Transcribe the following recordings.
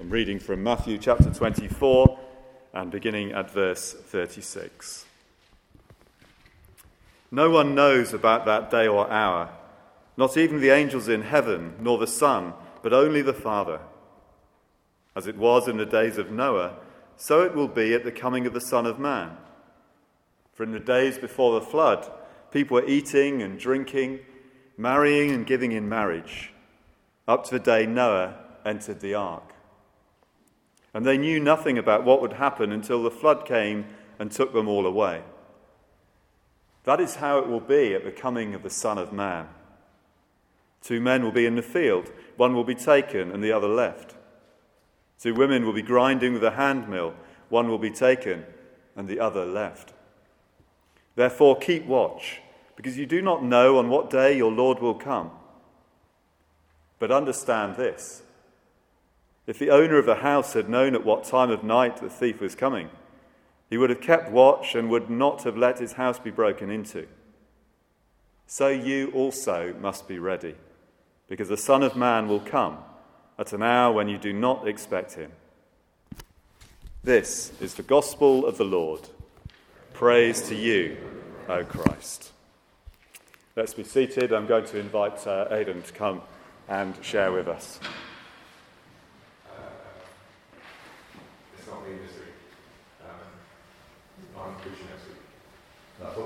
I'm reading from Matthew chapter 24 and beginning at verse 36. No one knows about that day or hour, not even the angels in heaven, nor the Son, but only the Father. As it was in the days of Noah, so it will be at the coming of the Son of Man. For in the days before the flood, people were eating and drinking, marrying and giving in marriage, up to the day Noah entered the ark. And they knew nothing about what would happen until the flood came and took them all away. That is how it will be at the coming of the Son of Man. Two men will be in the field, one will be taken and the other left. Two women will be grinding with a hand mill, one will be taken and the other left. Therefore, keep watch, because you do not know on what day your Lord will come. But understand this if the owner of the house had known at what time of night the thief was coming, he would have kept watch and would not have let his house be broken into. So you also must be ready, because the Son of Man will come at an hour when you do not expect him. This is the gospel of the Lord. Praise to you, O Christ. Let's be seated. I'm going to invite uh, Aidan to come and share with us.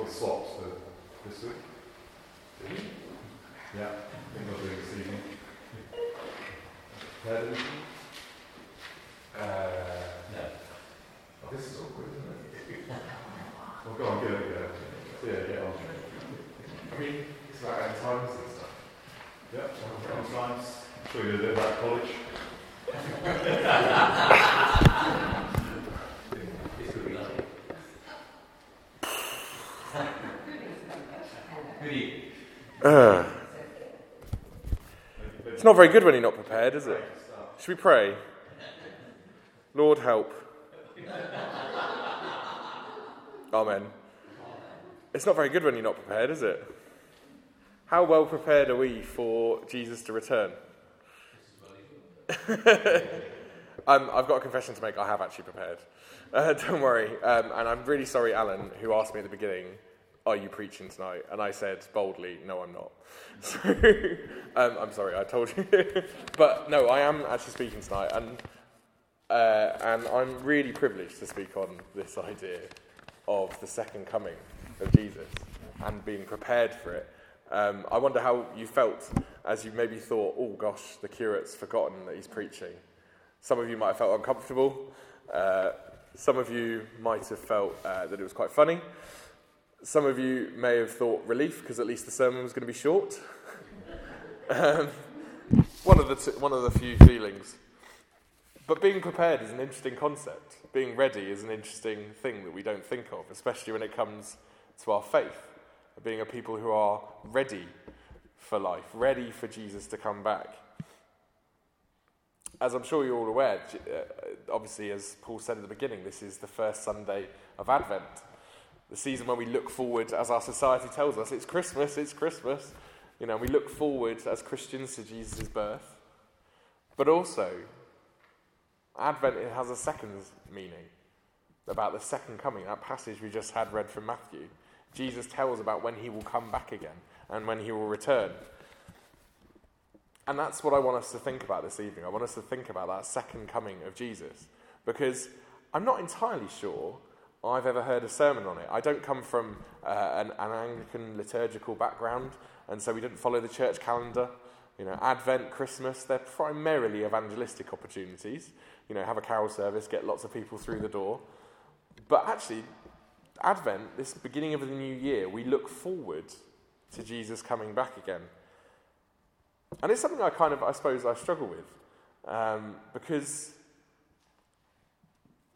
Swapped for this week. Yeah, I think I'll do this evening. Uh, no. Oh, this is awkward, isn't it? well, go on, get it, get Yeah, get on. I mean, it's about end times and stuff. Yep, end times. I'm sure you did bit about college. Uh, it's not very good when you're not prepared, is it? Should we pray? Lord, help. Amen. It's not very good when you're not prepared, is it? How well prepared are we for Jesus to return? um, I've got a confession to make. I have actually prepared. Uh, don't worry. Um, and I'm really sorry, Alan, who asked me at the beginning are you preaching tonight? And I said boldly, no, I'm not. So, um, I'm sorry, I told you. but no, I am actually speaking tonight. And, uh, and I'm really privileged to speak on this idea of the second coming of Jesus and being prepared for it. Um, I wonder how you felt as you maybe thought, oh gosh, the curate's forgotten that he's preaching. Some of you might have felt uncomfortable. Uh, some of you might have felt uh, that it was quite funny. Some of you may have thought relief because at least the sermon was going to be short. um, one, of the t- one of the few feelings. But being prepared is an interesting concept. Being ready is an interesting thing that we don't think of, especially when it comes to our faith. Being a people who are ready for life, ready for Jesus to come back. As I'm sure you're all aware, uh, obviously, as Paul said at the beginning, this is the first Sunday of Advent the season when we look forward, as our society tells us, it's Christmas, it's Christmas. You know, we look forward as Christians to Jesus' birth. But also, Advent has a second meaning about the second coming. That passage we just had read from Matthew. Jesus tells about when he will come back again and when he will return. And that's what I want us to think about this evening. I want us to think about that second coming of Jesus. Because I'm not entirely sure I've ever heard a sermon on it. I don't come from uh, an, an, Anglican liturgical background, and so we didn't follow the church calendar. You know, Advent, Christmas, they're primarily evangelistic opportunities. You know, have a carol service, get lots of people through the door. But actually, Advent, this beginning of the new year, we look forward to Jesus coming back again. And it's something I kind of, I suppose, I struggle with. Um, because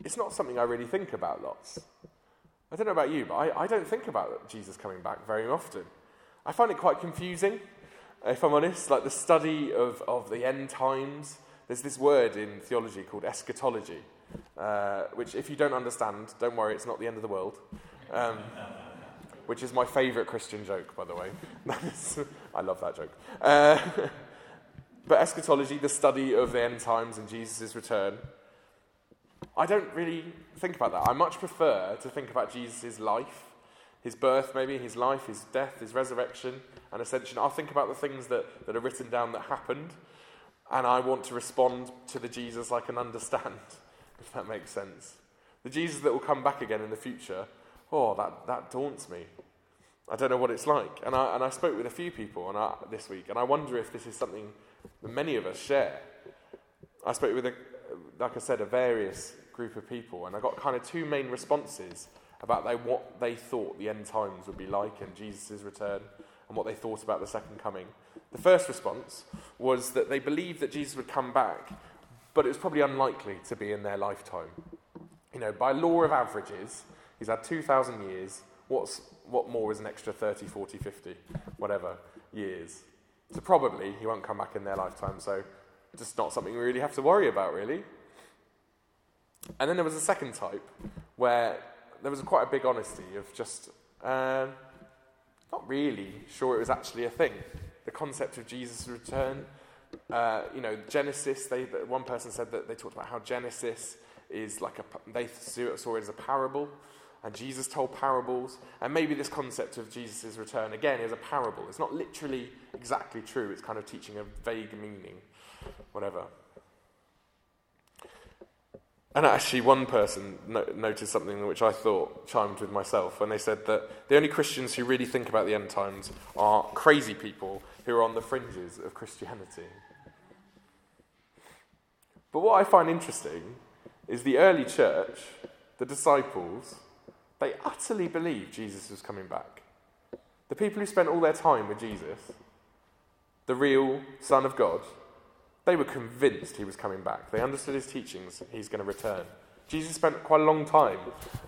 it's not something I really think about lots. I don't know about you, but I, I don't think about Jesus coming back very often. I find it quite confusing, if I'm honest, like the study of, of the end times. There's this word in theology called eschatology, uh, which, if you don't understand, don't worry, it's not the end of the world. Um, which is my favourite Christian joke, by the way. I love that joke. Uh, But eschatology, the study of the end times and Jesus' return, I don't really think about that. I much prefer to think about Jesus' life, his birth, maybe, his life, his death, his resurrection, and ascension. I'll think about the things that, that are written down that happened, and I want to respond to the Jesus I can understand, if that makes sense. The Jesus that will come back again in the future, oh, that, that daunts me. I don't know what it's like. And I, and I spoke with a few people I, uh, this week, and I wonder if this is something that many of us share. I spoke with, a, like I said, a various group of people, and I got kind of two main responses about they, what they thought the end times would be like and Jesus' return and what they thought about the second coming. The first response was that they believed that Jesus would come back, but it was probably unlikely to be in their lifetime. You know, by law of averages, he's had 2,000 years. What's, what more is an extra 30, 40, 50, whatever years? So probably he won't come back in their lifetime, so just not something we really have to worry about, really. And then there was a second type where there was quite a big honesty of just um, not really sure it was actually a thing. The concept of Jesus' return, uh, you know, Genesis, they, one person said that they talked about how Genesis is like a, they saw it as a parable, and Jesus told parables, and maybe this concept of Jesus' return again is a parable. It's not literally exactly true, it's kind of teaching a vague meaning, whatever. And actually, one person no- noticed something which I thought chimed with myself when they said that the only Christians who really think about the end times are crazy people who are on the fringes of Christianity. But what I find interesting is the early church, the disciples, they utterly believed Jesus was coming back. The people who spent all their time with Jesus, the real Son of God, they were convinced he was coming back. They understood his teachings, he's going to return. Jesus spent quite a long time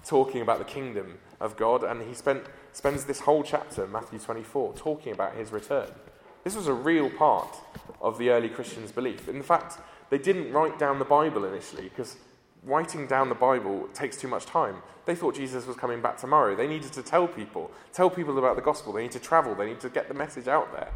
talking about the kingdom of God, and he spent, spends this whole chapter, Matthew 24, talking about his return. This was a real part of the early Christians' belief. In fact, they didn't write down the Bible initially because writing down the Bible takes too much time. They thought Jesus was coming back tomorrow. They needed to tell people, tell people about the gospel. They need to travel, they need to get the message out there.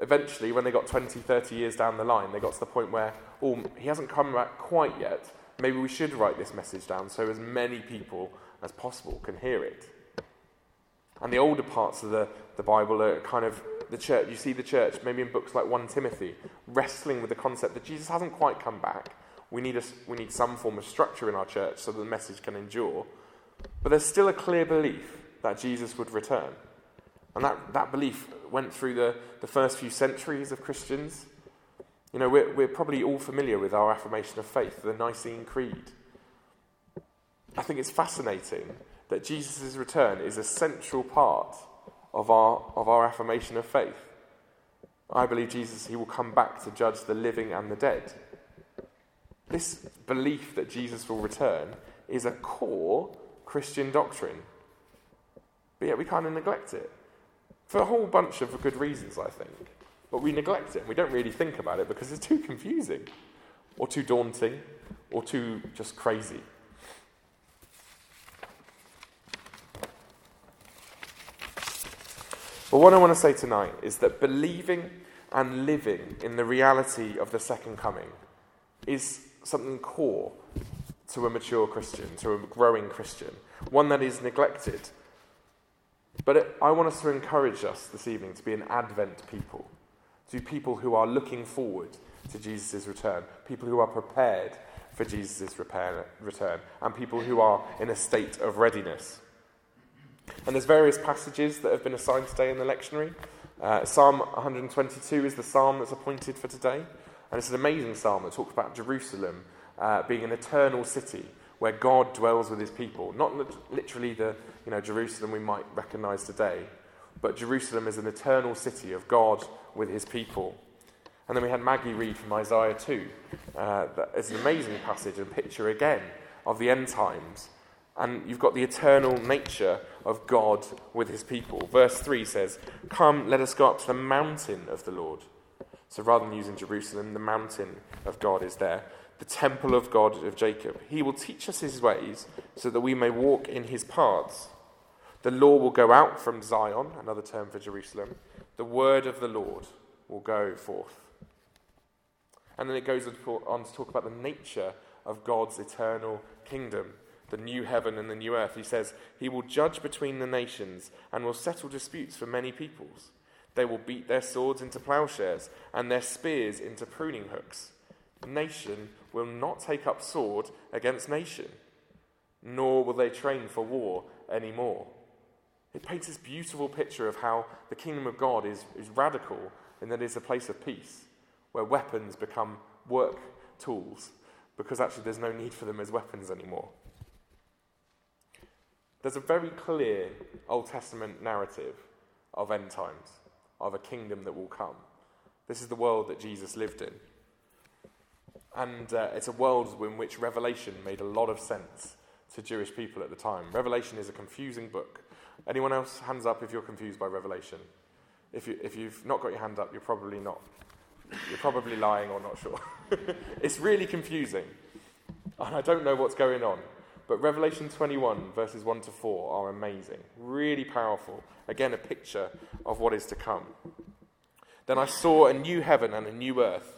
Eventually, when they got 20, 30 years down the line, they got to the point where, oh, he hasn't come back quite yet. Maybe we should write this message down so as many people as possible can hear it. And the older parts of the, the Bible are kind of the church. You see the church, maybe in books like 1 Timothy, wrestling with the concept that Jesus hasn't quite come back. We need, a, we need some form of structure in our church so that the message can endure. But there's still a clear belief that Jesus would return. And that, that belief went through the, the first few centuries of Christians. You know, we're, we're probably all familiar with our affirmation of faith, the Nicene Creed. I think it's fascinating that Jesus' return is a central part of our, of our affirmation of faith. I believe Jesus, he will come back to judge the living and the dead. This belief that Jesus will return is a core Christian doctrine. But yet we kind of neglect it. For a whole bunch of good reasons, I think. But we neglect it and we don't really think about it because it's too confusing, or too daunting, or too just crazy. But what I want to say tonight is that believing and living in the reality of the second coming is something core to a mature Christian, to a growing Christian, one that is neglected but it, I want us to encourage us this evening to be an Advent people, to people who are looking forward to Jesus' return, people who are prepared for Jesus' repair, return, and people who are in a state of readiness. And there's various passages that have been assigned today in the lectionary. Uh, psalm 122 is the psalm that's appointed for today, and it's an amazing psalm that talks about Jerusalem uh, being an eternal city where God dwells with his people. Not literally the you know, Jerusalem we might recognize today, but Jerusalem is an eternal city of God with his people. And then we had Maggie read from Isaiah 2. Uh, it's an amazing passage and picture again of the end times. And you've got the eternal nature of God with his people. Verse 3 says, Come, let us go up to the mountain of the Lord. So rather than using Jerusalem, the mountain of God is there the temple of God of Jacob. He will teach us his ways so that we may walk in his paths. The law will go out from Zion, another term for Jerusalem, the word of the Lord will go forth. And then it goes on to talk about the nature of God's eternal kingdom, the new heaven and the new earth. He says, He will judge between the nations and will settle disputes for many peoples. They will beat their swords into plowshares and their spears into pruning hooks. Nation will not take up sword against nation, nor will they train for war anymore. It paints this beautiful picture of how the kingdom of God is, is radical in that it's a place of peace, where weapons become work tools, because actually there's no need for them as weapons anymore. There's a very clear Old Testament narrative of end times, of a kingdom that will come. This is the world that Jesus lived in. And uh, it's a world in which Revelation made a lot of sense to Jewish people at the time. Revelation is a confusing book. Anyone else, hands up if you're confused by Revelation? If, you, if you've not got your hand up, you're probably not. You're probably lying or not sure. it's really confusing. And I don't know what's going on. But Revelation 21, verses 1 to 4, are amazing. Really powerful. Again, a picture of what is to come. Then I saw a new heaven and a new earth,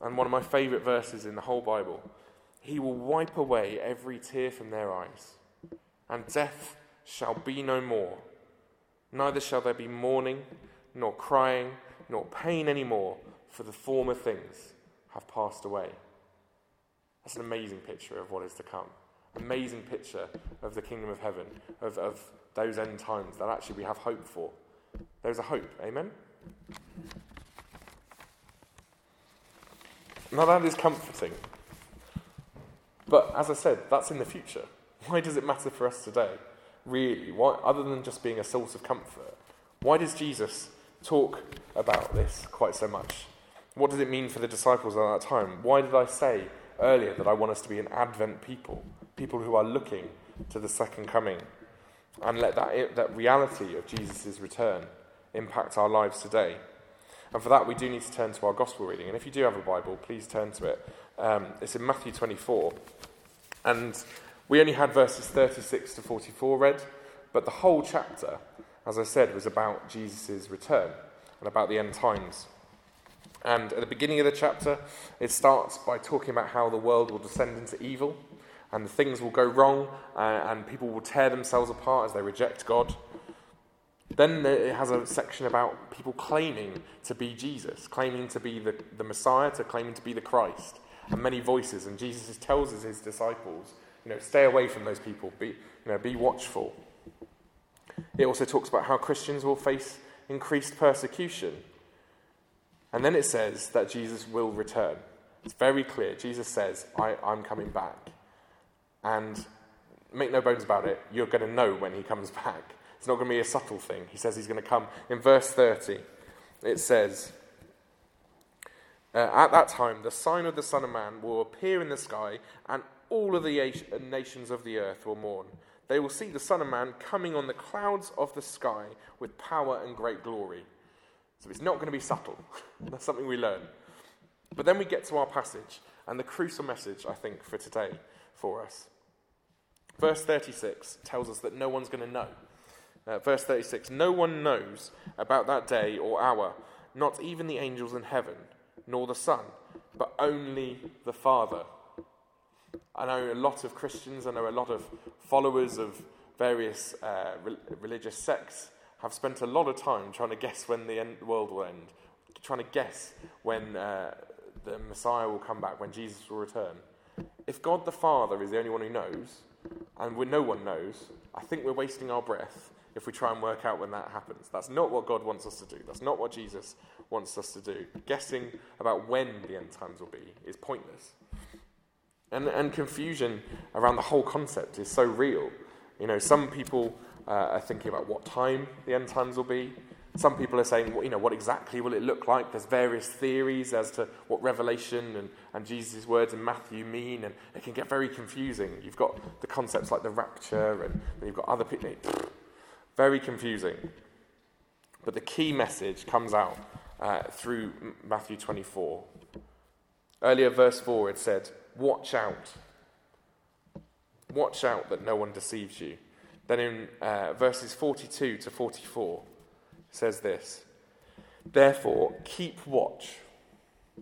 And one of my favourite verses in the whole Bible He will wipe away every tear from their eyes, and death shall be no more. Neither shall there be mourning nor crying, nor pain anymore, for the former things have passed away. That's an amazing picture of what is to come. Amazing picture of the kingdom of heaven, of, of those end times that actually we have hope for. There's a hope. Amen? Now that is comforting. But as I said, that's in the future. Why does it matter for us today? Really? Why, other than just being a source of comfort? Why does Jesus talk about this quite so much. What does it mean for the disciples at that time? Why did I say earlier that I want us to be an Advent people, people who are looking to the second coming, and let that, that reality of Jesus' return impact our lives today? And for that, we do need to turn to our gospel reading. And if you do have a Bible, please turn to it. Um, it's in Matthew 24. And we only had verses 36 to 44 read, but the whole chapter as I said, was about Jesus' return and about the end times. And at the beginning of the chapter, it starts by talking about how the world will descend into evil and things will go wrong uh, and people will tear themselves apart as they reject God. Then it has a section about people claiming to be Jesus, claiming to be the, the Messiah, to claiming to be the Christ, and many voices. And Jesus tells his disciples, you know, stay away from those people, be, you know, be watchful. It also talks about how Christians will face increased persecution. And then it says that Jesus will return. It's very clear. Jesus says, I, am coming back. And make no bones about it, you're going to know when he comes back. It's not going to be a subtle thing. He says he's going to come. In verse 30, it says, uh, At that time, the sign of the Son of Man will appear in the sky, and all of the nations of the earth will mourn. They will see the Son of Man coming on the clouds of the sky with power and great glory. So it's not going to be subtle. That's something we learn. But then we get to our passage and the crucial message, I think, for today for us. Verse 36 tells us that no one's going to know. Uh, verse 36 No one knows about that day or hour, not even the angels in heaven, nor the Son, but only the Father. I know a lot of Christians, I know a lot of followers of various uh, re- religious sects have spent a lot of time trying to guess when the end, world will end, trying to guess when uh, the Messiah will come back, when Jesus will return. If God the Father is the only one who knows, and no one knows, I think we're wasting our breath if we try and work out when that happens. That's not what God wants us to do. That's not what Jesus wants us to do. Guessing about when the end times will be is pointless. And, and confusion around the whole concept is so real. You know, some people uh, are thinking about what time the end times will be. Some people are saying, you know, what exactly will it look like? There's various theories as to what Revelation and, and Jesus' words in Matthew mean, and it can get very confusing. You've got the concepts like the rapture, and then you've got other people. Very confusing. But the key message comes out uh, through Matthew 24. Earlier, verse 4, it said, Watch out. Watch out that no one deceives you. Then in uh, verses 42 to 44, it says this Therefore, keep watch,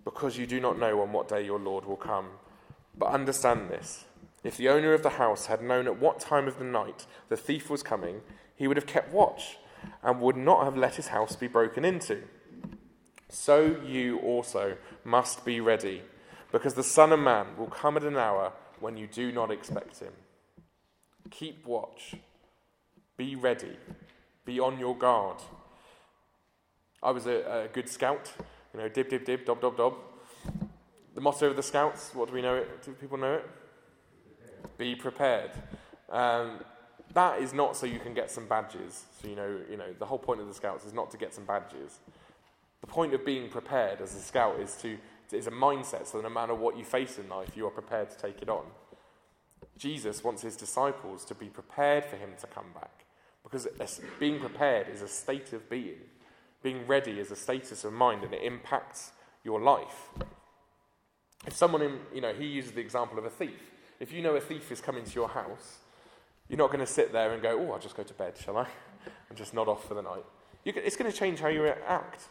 because you do not know on what day your Lord will come. But understand this if the owner of the house had known at what time of the night the thief was coming, he would have kept watch and would not have let his house be broken into. So you also must be ready, because the Son of Man will come at an hour when you do not expect him. Keep watch. Be ready. Be on your guard. I was a, a good scout, you know, dib, dib, dib, dob, dob, dob. The motto of the scouts, what do we know it? Do people know it? Be prepared. Um, that is not so you can get some badges. So you know, you know, the whole point of the scouts is not to get some badges. The point of being prepared as a scout is to is a mindset. So no matter what you face in life, you are prepared to take it on. Jesus wants his disciples to be prepared for him to come back, because being prepared is a state of being. Being ready is a status of mind, and it impacts your life. If someone, in, you know, he uses the example of a thief. If you know a thief is coming to your house, you're not going to sit there and go, oh, I'll just go to bed, shall I? And just nod off for the night. Can, it's going to change how you act.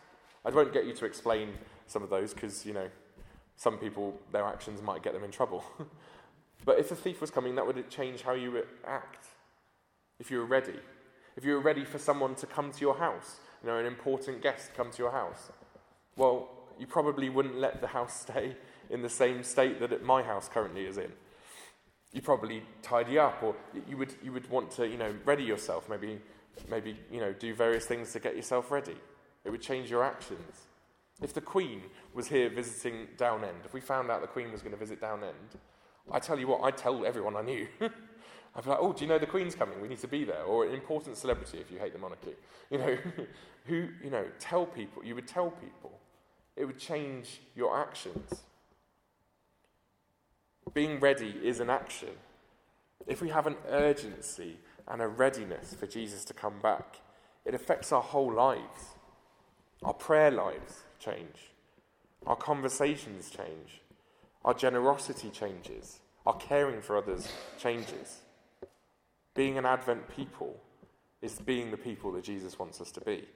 I won't get you to explain some of those because, you know, some people, their actions might get them in trouble. but if a thief was coming, that would change how you act. If you were ready. If you were ready for someone to come to your house, you know, an important guest come to your house, well, you probably wouldn't let the house stay in the same state that my house currently is in you probably tidy up or you would, you would want to, you know, ready yourself, maybe, maybe, you know, do various things to get yourself ready. It would change your actions. If the Queen was here visiting Downend, if we found out the Queen was going to visit Downend, I tell you what, I'd tell everyone I knew. I'd be like, oh, do you know the Queen's coming? We need to be there. Or an important celebrity if you hate the monarchy. You know, who, you know, tell people, you would tell people. It would change your actions. Being ready is an action. If we have an urgency and a readiness for Jesus to come back, it affects our whole lives. Our prayer lives change. Our conversations change. Our generosity changes. Our caring for others changes. Being an Advent people is being the people that Jesus wants us to be.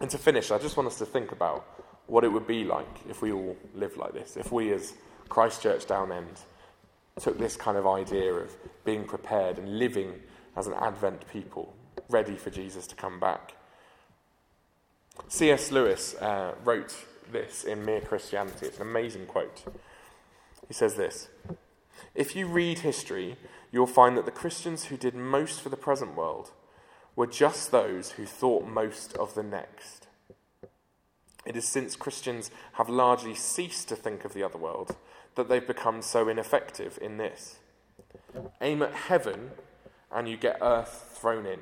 And to finish, I just want us to think about what it would be like if we all lived like this, if we as Christchurch Downend took this kind of idea of being prepared and living as an Advent people, ready for Jesus to come back. C.S. Lewis uh, wrote this in Mere Christianity. It's an amazing quote. He says this If you read history, you'll find that the Christians who did most for the present world were just those who thought most of the next. It is since Christians have largely ceased to think of the other world that they've become so ineffective in this. Aim at heaven and you get earth thrown in.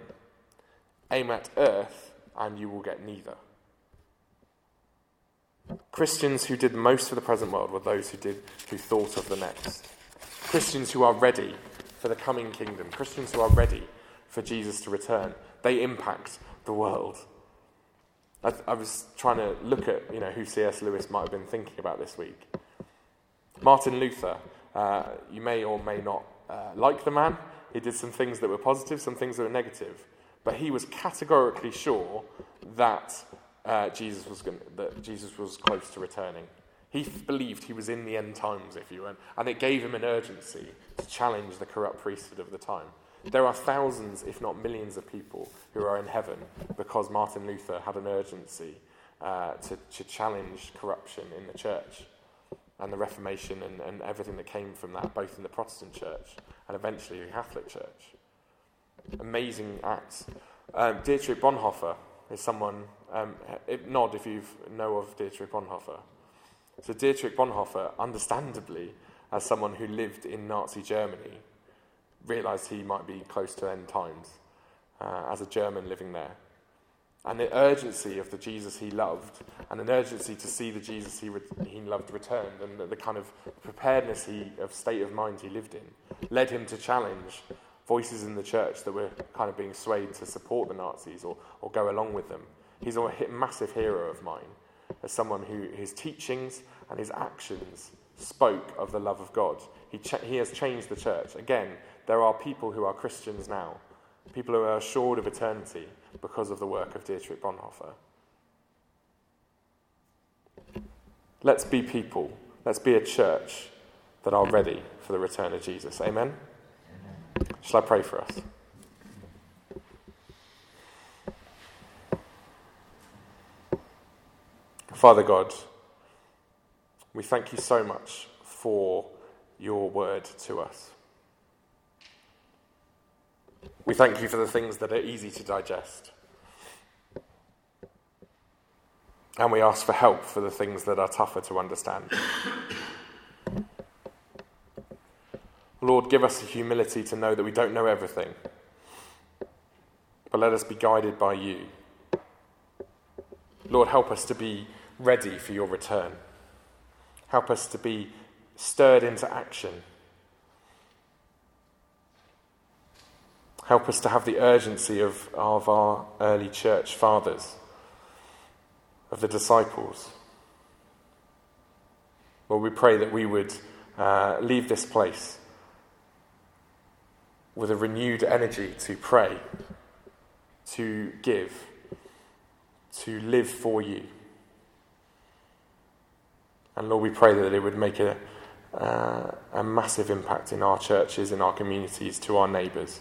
Aim at earth and you will get neither. Christians who did most for the present world were those who did who thought of the next. Christians who are ready for the coming kingdom, Christians who are ready for Jesus to return, they impact the world. I, I, was trying to look at you know who C.S. Lewis might have been thinking about this week. Martin Luther. Uh, you may or may not uh, like the man. He did some things that were positive, some things that were negative, but he was categorically sure that uh, Jesus was going that Jesus was close to returning. He believed he was in the end times, if you will, and it gave him an urgency to challenge the corrupt priesthood of the time. There are thousands, if not millions, of people who are in heaven because Martin Luther had an urgency uh, to, to challenge corruption in the church and the Reformation and, and everything that came from that, both in the Protestant church and eventually the Catholic church. Amazing acts. Um, Dietrich Bonhoeffer is someone, um, nod if you know of Dietrich Bonhoeffer. So, Dietrich Bonhoeffer, understandably, as someone who lived in Nazi Germany, realised he might be close to end times. uh, as a German living there. And the urgency of the Jesus he loved, and an urgency to see the Jesus he, re- he loved returned, and the, the kind of preparedness he, of state of mind he lived in, led him to challenge voices in the church that were kind of being swayed to support the Nazis or, or go along with them. He's a massive hero of mine as someone who his teachings and his actions spoke of the love of God. He, he has changed the church. Again, there are people who are Christians now, people who are assured of eternity because of the work of Dietrich Bonhoeffer. Let's be people, let's be a church that are ready for the return of Jesus. Amen? Shall I pray for us? Father God, we thank you so much for your word to us. We thank you for the things that are easy to digest. And we ask for help for the things that are tougher to understand. Lord, give us the humility to know that we don't know everything, but let us be guided by you. Lord, help us to be ready for your return. Help us to be stirred into action. Help us to have the urgency of, of our early church fathers, of the disciples. Lord, we pray that we would uh, leave this place with a renewed energy to pray, to give, to live for you. And Lord, we pray that it would make a, uh, a massive impact in our churches, in our communities, to our neighbours.